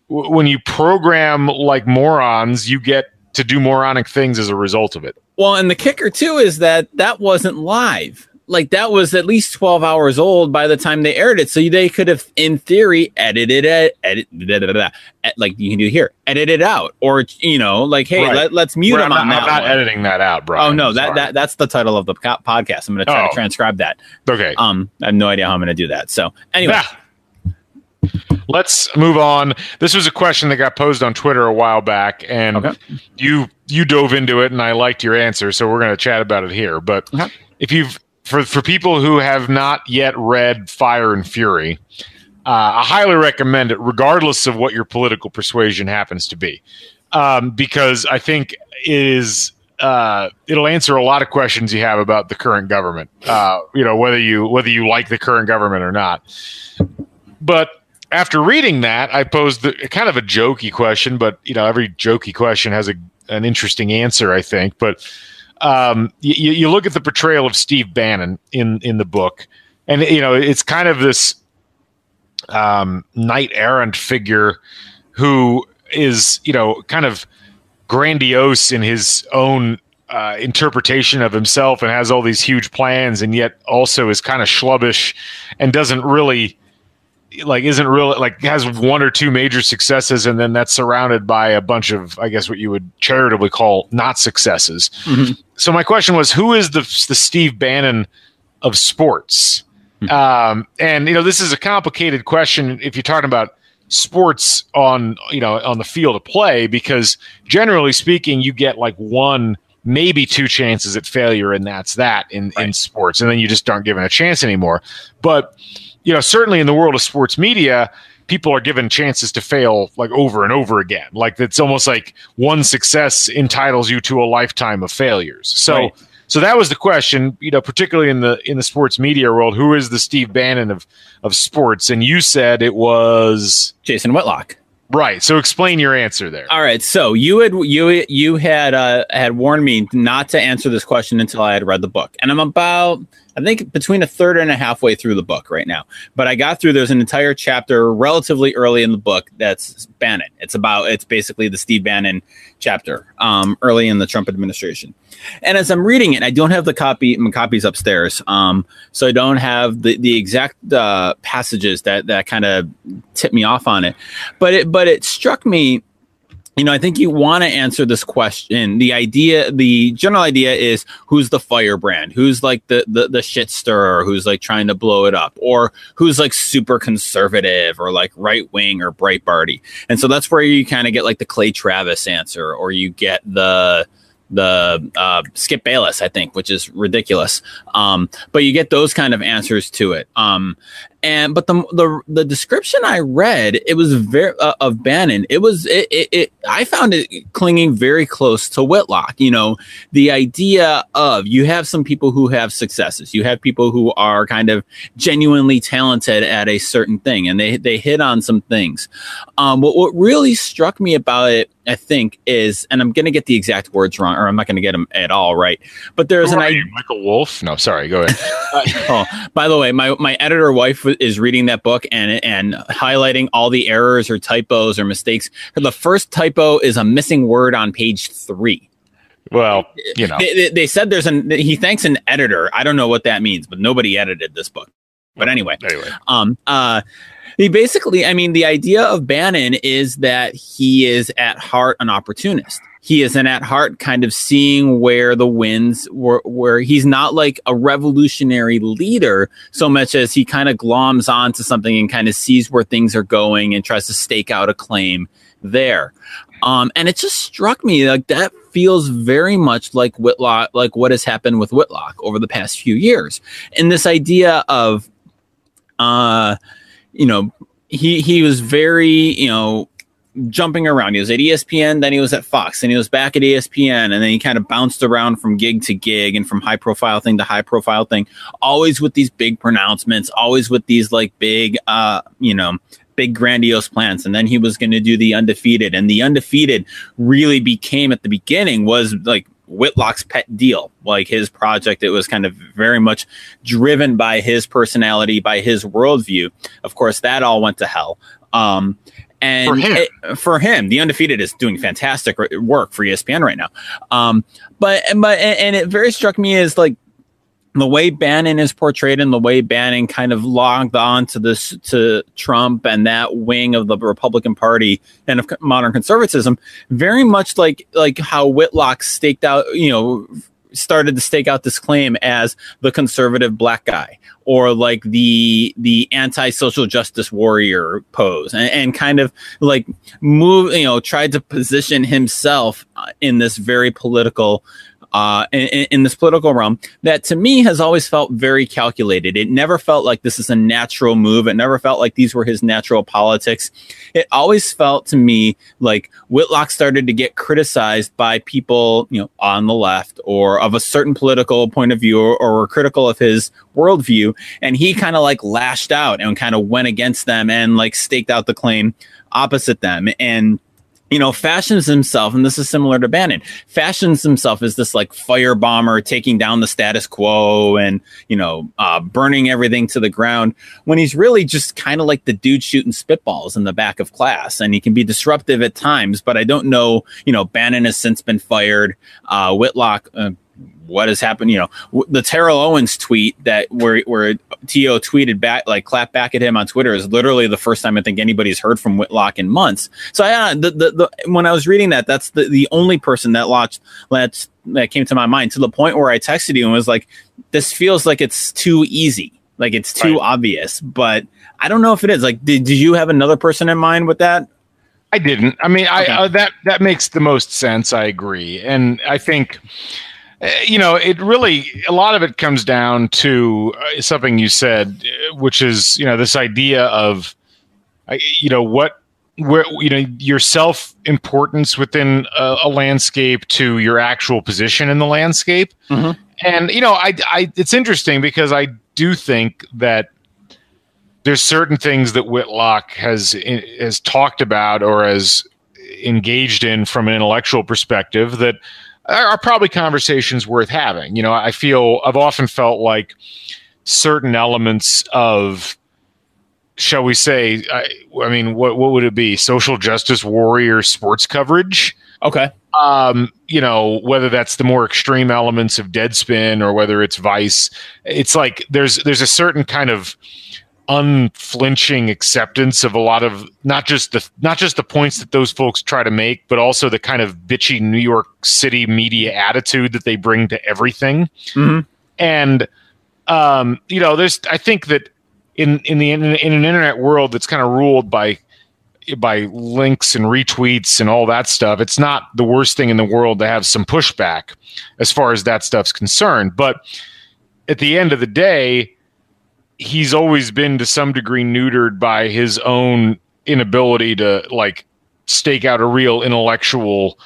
when you program like morons you get to do moronic things as a result of it. Well, and the kicker too is that that wasn't live like that was at least 12 hours old by the time they aired it. So they could have, in theory, edited it, edit, blah, blah, blah, like you can do here, edit it out, or you know, like, hey, Right. let, us mute him I'm on not, that. I'm not one. editing that out, bro. Oh no, that, that that's the title of the podcast. I'm going to try Oh. to transcribe that. okay. Um, I have no idea how I'm going to do that. So anyway. Let's move on. This was a question that got posed on Twitter a while back, and Okay. you you dove into it, and I liked your answer, so we're going to chat about it here. But Okay. if you've for for people who have not yet read Fire and Fury, uh, I highly recommend it, regardless of what your political persuasion happens to be, um, because I think it is. Uh, it'll answer a lot of questions you have about the current government. Uh, you know whether you whether you like the current government or not. But after reading that, I posed the, kind of a jokey question, but you know, every jokey question has a an interesting answer, I think. But um, you, you look at the portrayal of Steve Bannon in in the book, and you know, it's kind of this um, knight errant figure who is you know kind of grandiose in his own uh, interpretation of himself and has all these huge plans, and yet also is kind of schlubbish and doesn't really like isn't really like has one or two major successes and then that's surrounded by a bunch of i guess what you would charitably call not successes. Mhm. so my question was who is the the steve bannon of sports? Um and you know this is a complicated question if you're talking about sports on you know on the field of play because generally speaking you get like one maybe two chances at failure and that's that in in sports and then you just aren't given a chance anymore. But you know, certainly in the world of sports media, people are given chances to fail like over and over again. Like it's almost like one success entitles you to a lifetime of failures. So Right. so that was the question, you know, particularly in the in the sports media world, who is the Steve Bannon of of sports? And you said it was Jason Whitlock. right. So explain your answer there. All right, so you had you you had uh, had warned me not to answer this question until I had read the book, and I'm about I think between a third and a halfway through the book right now. But I got through. There's an entire chapter relatively early in the book that's Bannon. It's about it's basically the Steve Bannon chapter um, early in the Trump administration. And as I'm reading it, I don't have the copy. My copy's upstairs, um, so I don't have the the exact uh, passages that that kind of tip me off on it. But it but it struck me you know, I think you want to answer this question. The idea, the general idea is who's the firebrand? Who's like the, the, the shit stirrer? Who's like trying to blow it up? Or who's like super conservative or like right wing or Breitbarty? And so that's where you kind of get like the Clay Travis answer or you get the, the uh, Skip Bayless, I think, which is ridiculous. Um, but you get those kind of answers to it. Um, and but the the the description I read, it was very uh, of Bannon. It was it, it, it I found it clinging very close to Whitlock. You know, the idea of you have some people who have successes, you have people who are kind of genuinely talented at a certain thing, and they they hit on some things. Um, what what really struck me about it, I think, is, and I'm going to get the exact words wrong, or I'm not going to get them at all right. But there's an idea. Michael Wolff? No, sorry. Go ahead. oh, by the way, my my editor wife is reading that book and and highlighting all the errors or typos or mistakes. The first typo is a missing word on page three. well, you know. They, they, they said there's an he thanks an editor. I don't know what that means, but nobody edited this book. But anyway, Anyway, um, uh, he basically, I mean, the idea of Bannon is that he is at heart an opportunist. He is an at heart kind of seeing where the winds were, where he's not like a revolutionary leader so much as he kind of gloms onto something and kind of sees where things are going and tries to stake out a claim there. Um, and it just struck me like that feels very much like Whitlock, like what has happened with Whitlock over the past few years. And this idea of, uh, you know, he he was very, you know, jumping around. He was at ESPN, then he was at Fox, and he was back at ESPN, and then he kind of bounced around from gig to gig and from high profile thing to high profile thing, always with these big pronouncements, always with these like big, uh, you know, big grandiose plans. And then he was going to do the undefeated, and the undefeated really became at the beginning was like Whitlock's pet deal, like his project. It was kind of very much driven by his personality, by his worldview. Of course, that all went to hell. Um, and For him. it- for him, the undefeated is doing fantastic work for ESPN right now. Um, but but and, and it very struck me as like the way Bannon is portrayed and the way Bannon kind of logged on to this to Trump and that wing of the Republican Party and of modern conservatism, very much like like how Whitlock staked out, you know, started to stake out this claim as the conservative black guy or like the the anti-social justice warrior pose and, and, kind of like move you know tried to position himself in this very political uh, in, in, this political realm that to me has always felt very calculated. It never felt like this is a natural move. It never felt like these were his natural politics. It always felt to me like Whitlock started to get criticized by people, you know, on the left or of a certain political point of view or, or were critical of his worldview. And he kind of like lashed out and kind of went against them and like staked out the claim opposite them. And you know, fashions himself, and this is similar to Bannon, fashions himself as this like fire bomber taking down the status quo and, you know, uh, burning everything to the ground when he's really just kind of like the dude shooting spitballs in the back of class. And he can be disruptive at times, but I don't know, you know, Bannon has since been fired. Uh, Whitlock, uh, what has happened? You know, the Terrell Owens tweet that where where To tweeted back, like clap back at him on Twitter, is literally the first time I think anybody's heard from Whitlock in months. So I, the, the, the when I was reading that, that's the, the only person that launched that that came to my mind to the point where I texted you and was like, this feels like it's too easy, like it's too right. obvious. But I don't know if it is. Like, did, did you have another person in mind with that? I didn't. I mean, okay. I uh, that that makes the most sense. I agree, and I think uh, you know, it really a lot of it comes down to uh, something you said, uh, which is you know this idea of you know what where you know your self importance within a, a, landscape to your actual position in the landscape, mm-hmm. and you know, I, I it's interesting because I do think that there's certain things that Whitlock has has talked about or has engaged in from an intellectual perspective that are probably conversations worth having. You know, I feel I've often felt like certain elements of shall we say I, I, mean what what would it be? Social justice warrior sports coverage? Okay. Um you know whether that's the more extreme elements of deadspin or whether it's vice it's like there's there's a certain kind of unflinching acceptance of a lot of not just the not just the points that those folks try to make, but also the kind of bitchy New York City media attitude that they bring to everything. Mm-hmm. And um, you know, there's I think that in in the in, in an internet world that's kind of ruled by by links and retweets and all that stuff, it's not the worst thing in the world to have some pushback as far as that stuff's concerned. But at the end of the day, he's always been to some degree neutered by his own inability to like stake out a real intellectual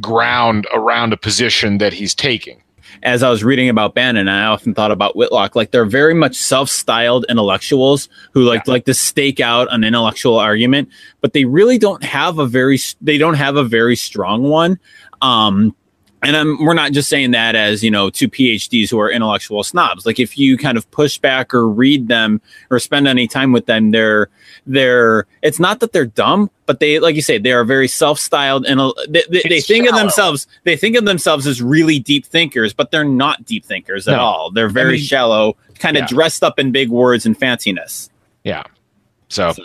ground around a position that he's taking. As I was reading about Bannon, I often thought about Whitlock. Like they're very much self-styled intellectuals who like yeah. like to stake out an intellectual argument, but they really don't have a very they don't have a very strong one. Um, and I'm, we're not just saying that as you know two PhDs who are intellectual snobs. Like if you kind of push back or read them or spend any time with them, they're they're. It's not that they're dumb, but they, like you say, they are very self-styled and they, they, they think of themselves. They think of themselves as really deep thinkers, but they're not deep thinkers at no. all. They're very I mean, shallow, kind of yeah. dressed up in big words and fanciness. Yeah. so. so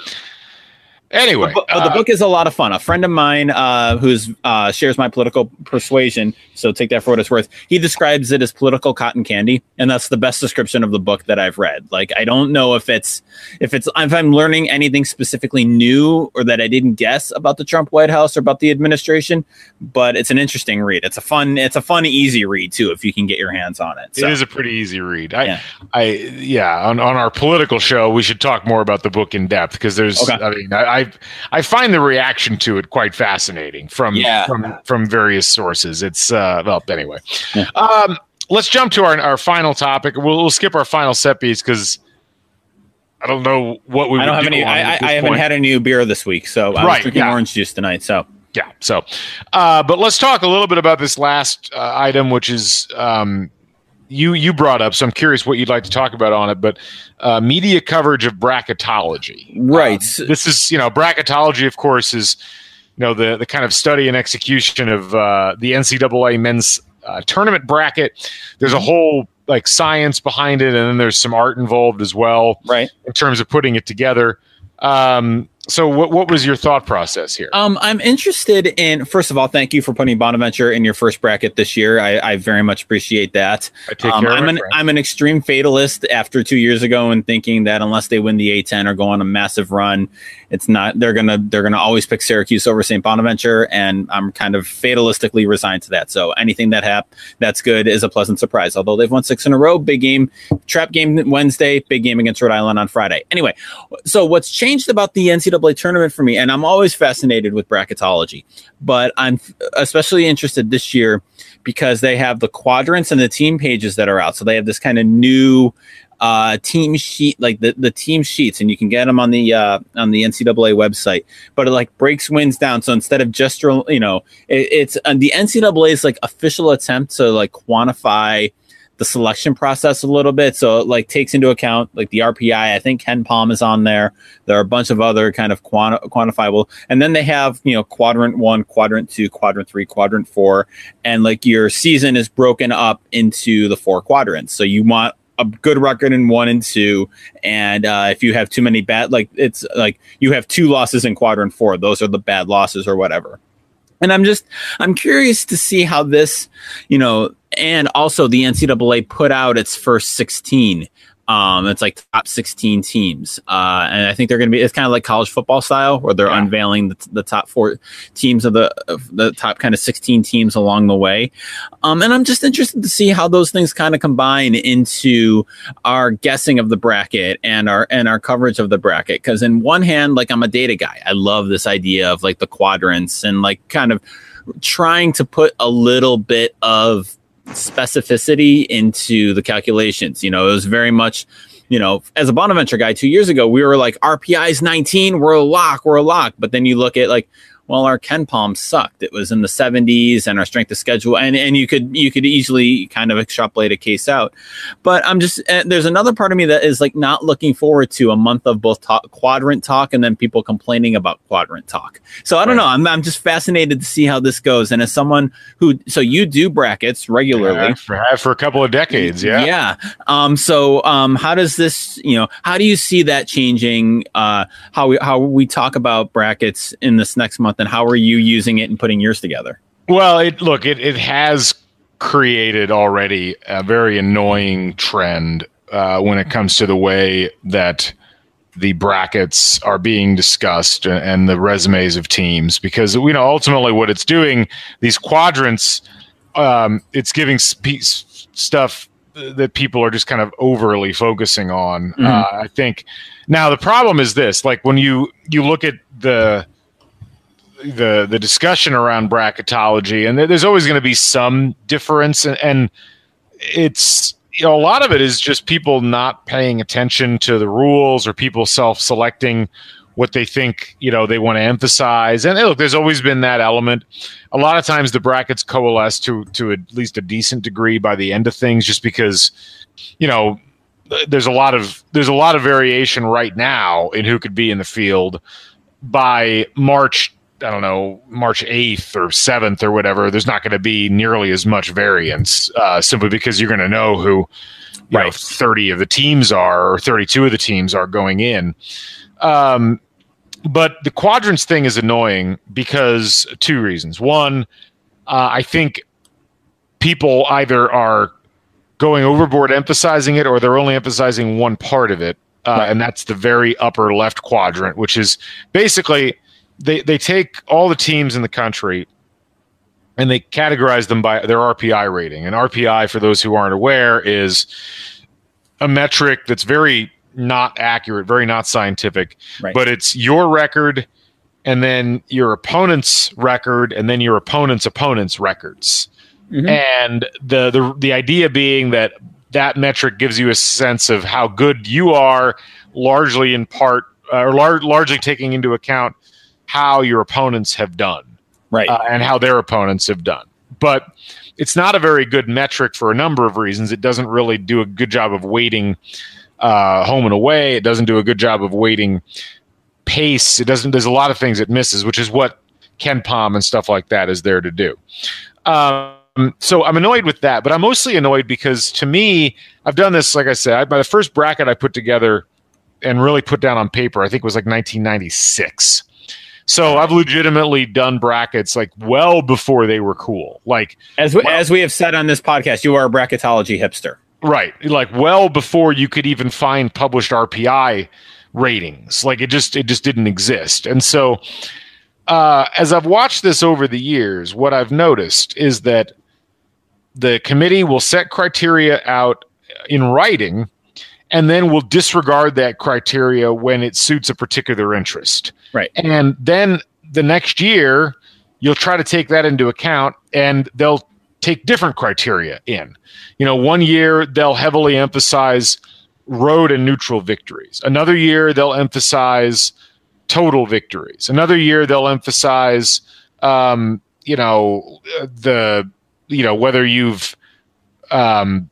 Anyway, but, but uh, the book is a lot of fun. A friend of mine uh, who's uh, shares my political persuasion, so take that for what it's worth. He describes it as political cotton candy, and that's the best description of the book that I've read. Like, I don't know if it's if it's if I'm learning anything specifically new or that I didn't guess about the Trump White House or about the administration, but it's an interesting read. It's a fun, it's a fun, easy read too if you can get your hands on it. So. It is a pretty easy read. I, yeah. I, yeah. On, on our political show, we should talk more about the book in depth because there's, okay. I mean, I, I I find the reaction to it quite fascinating from yeah. from from various sources. It's uh, well, anyway. Yeah. Um, let's jump to our our final topic. We'll, we'll skip our final set piece because I don't know what we. I don't have any. I, I haven't had a new beer this week, so I right, drinking yeah. orange juice tonight. So yeah. So, uh, but let's talk a little bit about this last uh, item, which is um, you you brought up. So I'm curious what you'd like to talk about on it. But uh, media coverage of bracketology, right? Um, this is you know bracketology, of course, is you know the the kind of study and execution of uh, the NCAA men's uh, tournament bracket. There's a mm-hmm. whole like science behind it, and then there's some art involved as well, right? In terms of putting it together. Um, so what what was your thought process here? Um, I'm interested in first of all, thank you for putting Bonaventure in your first bracket this year. I, I very much appreciate that. I take um, care I'm of an friend. I'm an extreme fatalist after two years ago and thinking that unless they win the A10 or go on a massive run, it's not they're gonna they're gonna always pick Syracuse over St. Bonaventure, and I'm kind of fatalistically resigned to that. So anything that hap that's good is a pleasant surprise. Although they've won six in a row, big game, trap game Wednesday, big game against Rhode Island on Friday. Anyway, so what's changed about the NCAA tournament for me? and I'm always fascinated with bracketology, but I'm especially interested this year because they have the quadrants and the team pages that are out. So they have this kind of new uh, team sheet, like the, the team sheets, and you can get them on the uh, on the NCAA website. But it like breaks wins down. So instead of just you know, it, it's the NCAA's like official attempt to like quantify the selection process a little bit. So it like takes into account like the RPI. I think KenPom is on there. There are a bunch of other kind of quanti- quantifiable, and then they have you know quadrant one, quadrant two, quadrant three, quadrant four, and like your season is broken up into the four quadrants. So you want a good record in one and two, and uh, if you have too many bad, like it's like you have two losses in quadrant four, those are the bad losses or whatever. And I'm just I'm curious to see how this, you know, and also the NCAA put out its first 16 um, it's like top 16 teams. Uh, and I think they're going to be, it's kind of like college football style where they're yeah. unveiling the, the, top four teams of the, of the top kind of 16 teams along the way. Um, and I'm just interested to see how those things kind of combine into our guessing of the bracket and our, and our coverage of the bracket. Cause in one hand, like I'm a data guy. I love this idea of like the quadrants and like kind of trying to put a little bit of specificity into the calculations. You know, it was very much, you know, as a Bonaventure guy two years ago, we were like RPI is 19, we're a lock, we're a lock. But then you look at like, well, our KenPom sucked. It was in the 70s, and our strength of schedule, and and you could you could easily kind of extrapolate a case out. But I'm just uh, there's another part of me that is like not looking forward to a month of both talk, quadrant talk and then people complaining about quadrant talk. So I don't right. know. I'm I'm just fascinated to see how this goes. And as someone who so you do brackets regularly yeah, for, for a couple of decades, yeah, yeah. Um, so um, how does this you know how do you see that changing? Uh, how we how we talk about brackets in this next month? Month, and how are you using it and putting yours together? Well, it look it it has created already a very annoying trend uh, when it comes to the way that the brackets are being discussed and the resumes of teams because you know ultimately what it's doing these quadrants um, it's giving sp- stuff that people are just kind of overly focusing on mm-hmm. uh, i think now the problem is this like when you you look at the the the discussion around bracketology, and there's always going to be some difference, and, and it's you know a lot of it is just people not paying attention to the rules or people self-selecting what they think you know they want to emphasize and look there's always been that element. A lot of times the brackets coalesce to to at least a decent degree by the end of things just because you know there's a lot of there's a lot of variation right now in who could be in the field. By march I don't know, March 8th or 7th or whatever, there's not going to be nearly as much variance uh, simply because you're going to know who right. Know, 30 of the teams are or 32 of the teams are going in. Um, but the quadrants thing is annoying because two reasons. One, uh, I think people either are going overboard emphasizing it or they're only emphasizing one part of it. Uh, right. And that's the very upper left quadrant, which is basically they they take all the teams in the country and they categorize them by their RPI rating. And RPI, for those who aren't aware, is a metric that's very not accurate, very not scientific, right. but it's your record and then your opponent's record and then your opponent's opponent's records. Mm-hmm. And the, the the idea being that that metric gives you a sense of how good you are, largely in part uh, or lar- largely taking into account how your opponents have done, right, uh, and how their opponents have done. But it's not a very good metric for a number of reasons. It doesn't really do a good job of weighting uh, home and away. It doesn't do a good job of weighting pace. It doesn't. There's a lot of things it misses, which is what KenPom and stuff like that is there to do. Um, so I'm annoyed with that, but I'm mostly annoyed because to me, I've done this. Like I said, I, the first bracket I put together and really put down on paper, I think was like 1996. So I've legitimately done brackets like well before they were cool. Like as we, well, as we have said on this podcast, you are a bracketology hipster, right? Like well before you could even find published RPI ratings. Like it just it just didn't exist. And so uh, as I've watched this over the years, what I've noticed is that the committee will set criteria out in writing and then will disregard that criteria when it suits a particular interest. Right. And then the next year, you'll try to take that into account and they'll take different criteria in. You know, one year they'll heavily emphasize road and neutral victories. Another year they'll emphasize total victories. Another year they'll emphasize um, you know the you know whether you've um,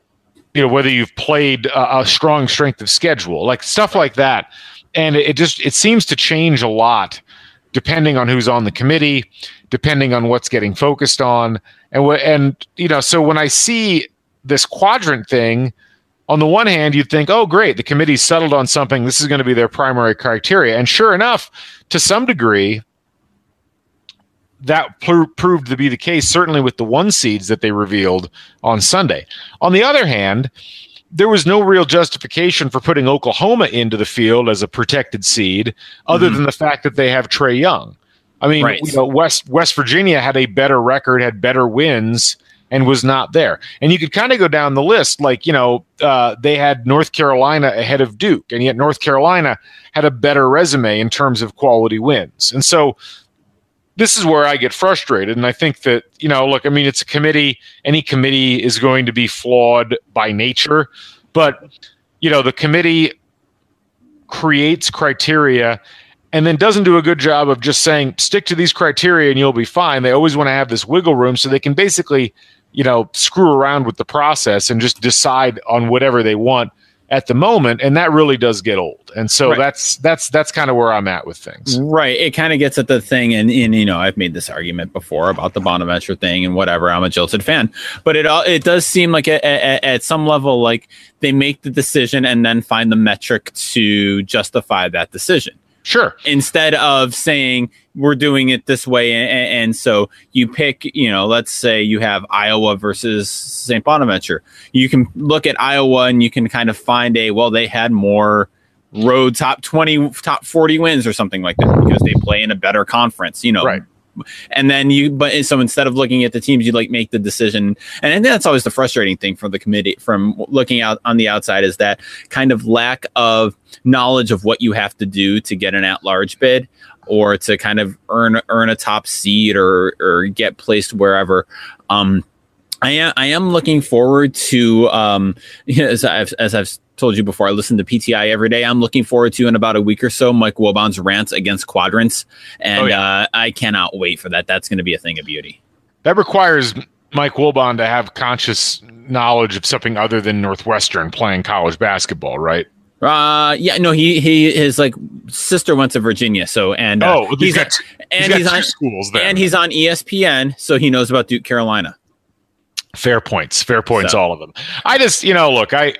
you know whether you've played a, a, strong strength of schedule like stuff like that. And it, just it seems to change a lot depending on who's on the committee depending on what's getting focused on. And what and you know so when i see this quadrant thing on the one hand you'd think oh great the committee settled on something. This is going to be their primary criteria. And sure enough to some degree that pr- proved to be the case, certainly with the one seeds that they revealed on Sunday. On the other hand, there was no real justification for putting Oklahoma into the field as a protected seed, other mm-hmm. than the fact that they have Trae Young. I mean, right. you know, West West Virginia had a better record, had better wins, and was not there. And you could kind of go down the list, like you know, uh, they had North Carolina ahead of Duke, and yet North Carolina had a better resume in terms of quality wins. And so this is where I get frustrated. And I think that, you know, look, I mean, it's a committee. Any committee is going to be flawed by nature. But, you know, the committee creates criteria and then doesn't do a good job of just saying, stick to these criteria and you'll be fine. They always want to have this wiggle room so they can basically, you know, screw around with the process and just decide on whatever they want at the moment and that really does get old. And so right. that's that's that's kind of where i'm at with things. Right. It kind of gets at the thing and, and you know i've made this argument before about the bonaventure thing and whatever. I'm a jilted fan. But it all it does seem like at, at, at some level like they make the decision and then find the metric to justify that decision Sure. Instead of saying we're doing it this way, and, and, so you pick, you know, let's say you have Iowa versus St. Bonaventure. You can look at Iowa and you can kind of find a well, they had more road top 20 top 40 wins or something like that because they play in a better conference you know right and then you but so instead of looking at the teams you like make the decision. And, and that's always the frustrating thing from the committee from looking out on the outside is that kind of lack of knowledge of what you have to do to get an at-large bid or to kind of earn earn a top seed or or get placed wherever. Um I am I am looking forward to um as I've as I've told you before, I listen to PTI every day. I'm looking forward to in about a week or so Mike Wilbon's rants against quadrants, and oh, yeah. uh, I cannot wait for that. That's going to be a thing of beauty. That requires Mike Wilbon to have conscious knowledge of something other than Northwestern playing college basketball, right? Uh, yeah, no, he he his like sister went to Virginia, so and uh, oh, he's, got, and he's, he's on schools there. and he's on ESPN, so he knows about Duke Carolina. Fair points, fair points, so. all of them. I just, you know, look, I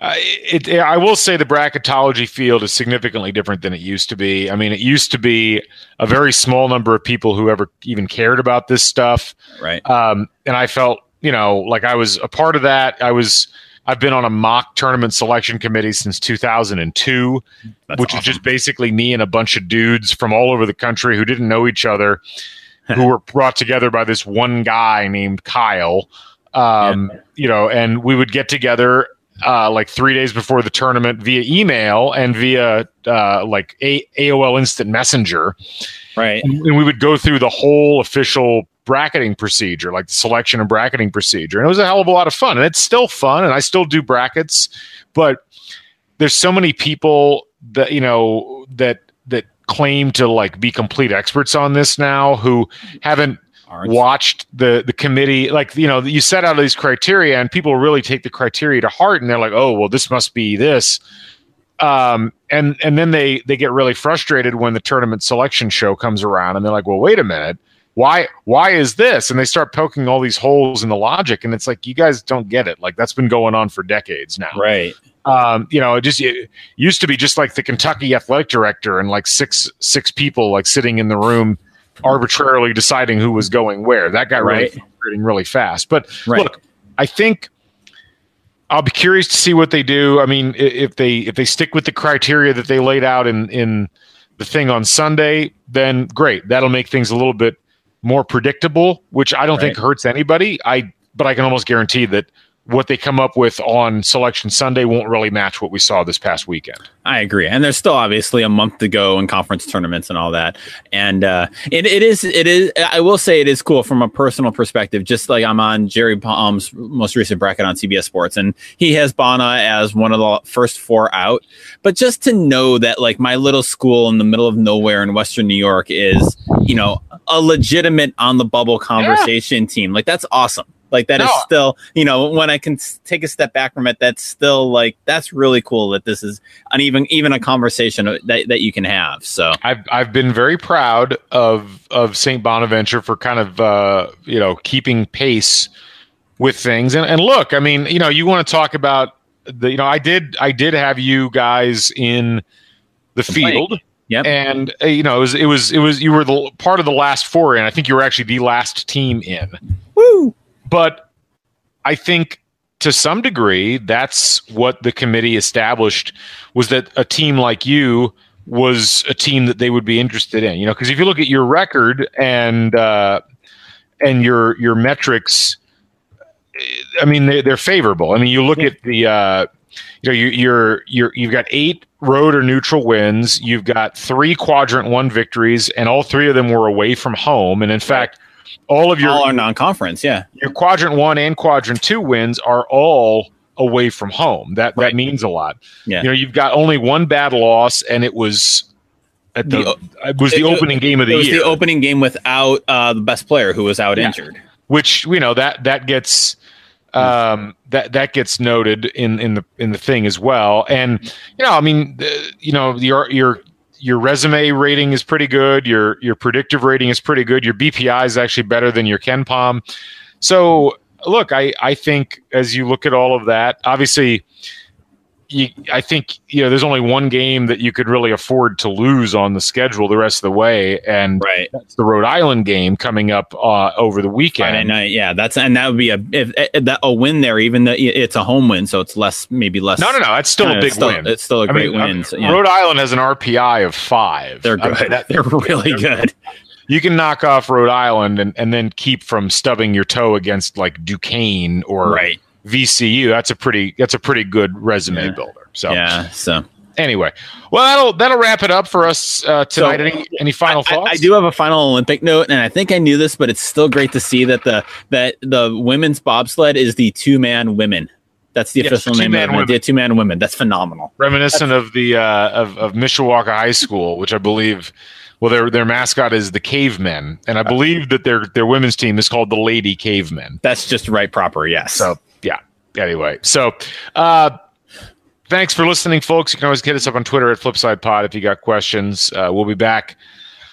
uh, it, it, I will say the bracketology field is significantly different than it used to be. I mean, it used to be a very small number of people who ever even cared about this stuff. Right. Um, and I felt, you know, like I was a part of that. I was, I've been on a mock tournament selection committee since 2002, That's which awesome. is just basically me and a bunch of dudes from all over the country who didn't know each other, who were brought together by this one guy named Kyle. Um, yeah. You know, and we would get together uh, like three days before the tournament via email and via uh, like A- AOL Instant Messenger. Right. And, and we would go through the whole official bracketing procedure, like the selection and bracketing procedure. And it was a hell of a lot of fun. And it's still fun. And I still do brackets. But there's so many people that, you know, that, that claim to like be complete experts on this now who haven't Aren't. watched the the committee like you know you set out these criteria and people really take the criteria to heart and they're like oh well this must be this. Um and and then they they get really frustrated when the tournament selection show comes around and they're like well wait a minute. Why why is this? And they start poking all these holes in the logic and it's like you guys don't get it. Like that's been going on for decades now. Right. Um, you know, it just it used to be just like the Kentucky athletic director and like six six people like sitting in the room arbitrarily deciding who was going where. That got right. really really fast. But right. look, I think I'll be curious to see what they do. I mean, if they if they stick with the criteria that they laid out in in the thing on Sunday, then great. That'll make things a little bit more predictable, which I don't right. think hurts anybody. I but I can almost guarantee that what they come up with on selection Sunday won't really match what we saw this past weekend. I agree, and there's still obviously a month to go in conference tournaments and all that. And uh, it, it is it is I will say it is cool from a personal perspective. Just like I'm on Jerry Palm's most recent bracket on CBS Sports, and he has Bona as one of the first four out. But just to know that like my little school in the middle of nowhere in Western New York is you know a legitimate on the bubble conversation yeah. team, like that's awesome. Like that no. is still, you know, when I can take a step back from it, that's still like that's really cool that this is an even even a conversation that, that you can have. So I've I've been very proud of of St. Bonaventure for kind of uh, you know keeping pace with things. And and look, I mean, you know, you want to talk about the you know I did I did have you guys in the field. Yep. And uh, you know, it was it was it was you were the part of the last four in. I think you were actually the last team in. Woo! But I think to some degree, that's what the committee established was that a team like you was a team that they would be interested in. You know, because if you look at your record and uh, and your your metrics, I mean they, they're favorable. I mean, you look yeah. at the uh, you know you, you're you're you've got eight road or neutral wins. You've got three quadrant one victories, and all three of them were away from home. And in fact all of your all are non-conference. Yeah, your quadrant one and quadrant two wins are all away from home. That right. that means a lot. Yeah, you know, you've got only one bad loss, and it was at the, the it was the it, opening game of the year. it was year. The opening game without uh, the best player who was out yeah. injured. Which you know that that gets um, that that gets noted in in the in the thing as well. And you know, I mean, the, you know, your your your resume rating is pretty good. Your your predictive rating is pretty good. Your BPI is actually better than your KenPom. So look, I I think as you look at all of that, obviously you, I think you know there's only one game that you could really afford to lose on the schedule the rest of the way, and right. that's the Rhode Island game coming up uh, over the weekend. Friday night, yeah, that's and that would be a if, if that a win there, even though it's a home win, so it's less maybe less. No, no, no, it's still a big win. It's still a great I mean, win. So, yeah. Rhode Island has an RPI of five. They're good. I mean, that, they're really they're good. You can knock off Rhode Island and, and then keep from stubbing your toe against like Duquesne or right VCU, that's a pretty that's a pretty good resume yeah. builder. So yeah. So anyway, well that'll that'll wrap it up for us uh, tonight. So, any any final I, thoughts? I, I, do have a final Olympic note, and I think I knew this, but it's still great to see that the that the women's bobsled is the two man women. That's the yes, official name of it. The two man women. That's phenomenal. Reminiscent That's, of the uh, of of Mishawaka High School, which I believe. Well, their their mascot is the Cavemen, and I believe that their their women's team is called the Lady Cavemen. That's just right, proper. Yes. So anyway, so uh, thanks for listening, folks. You can always hit us up on Twitter at Flipside Pod if you got questions. Uh, we'll be back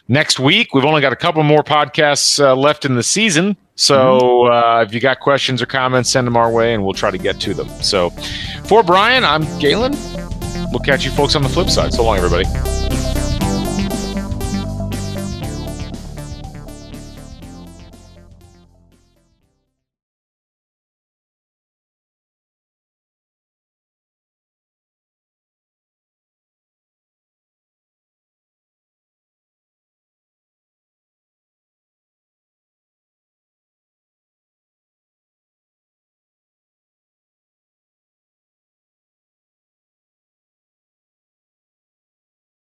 next week. We've only got a couple more podcasts uh, left in the season. So mm-hmm. uh, if you got questions or comments, send them our way and we'll try to get to them. So for Brian, I'm Galen. We'll catch you folks on the flip side. So long, everybody.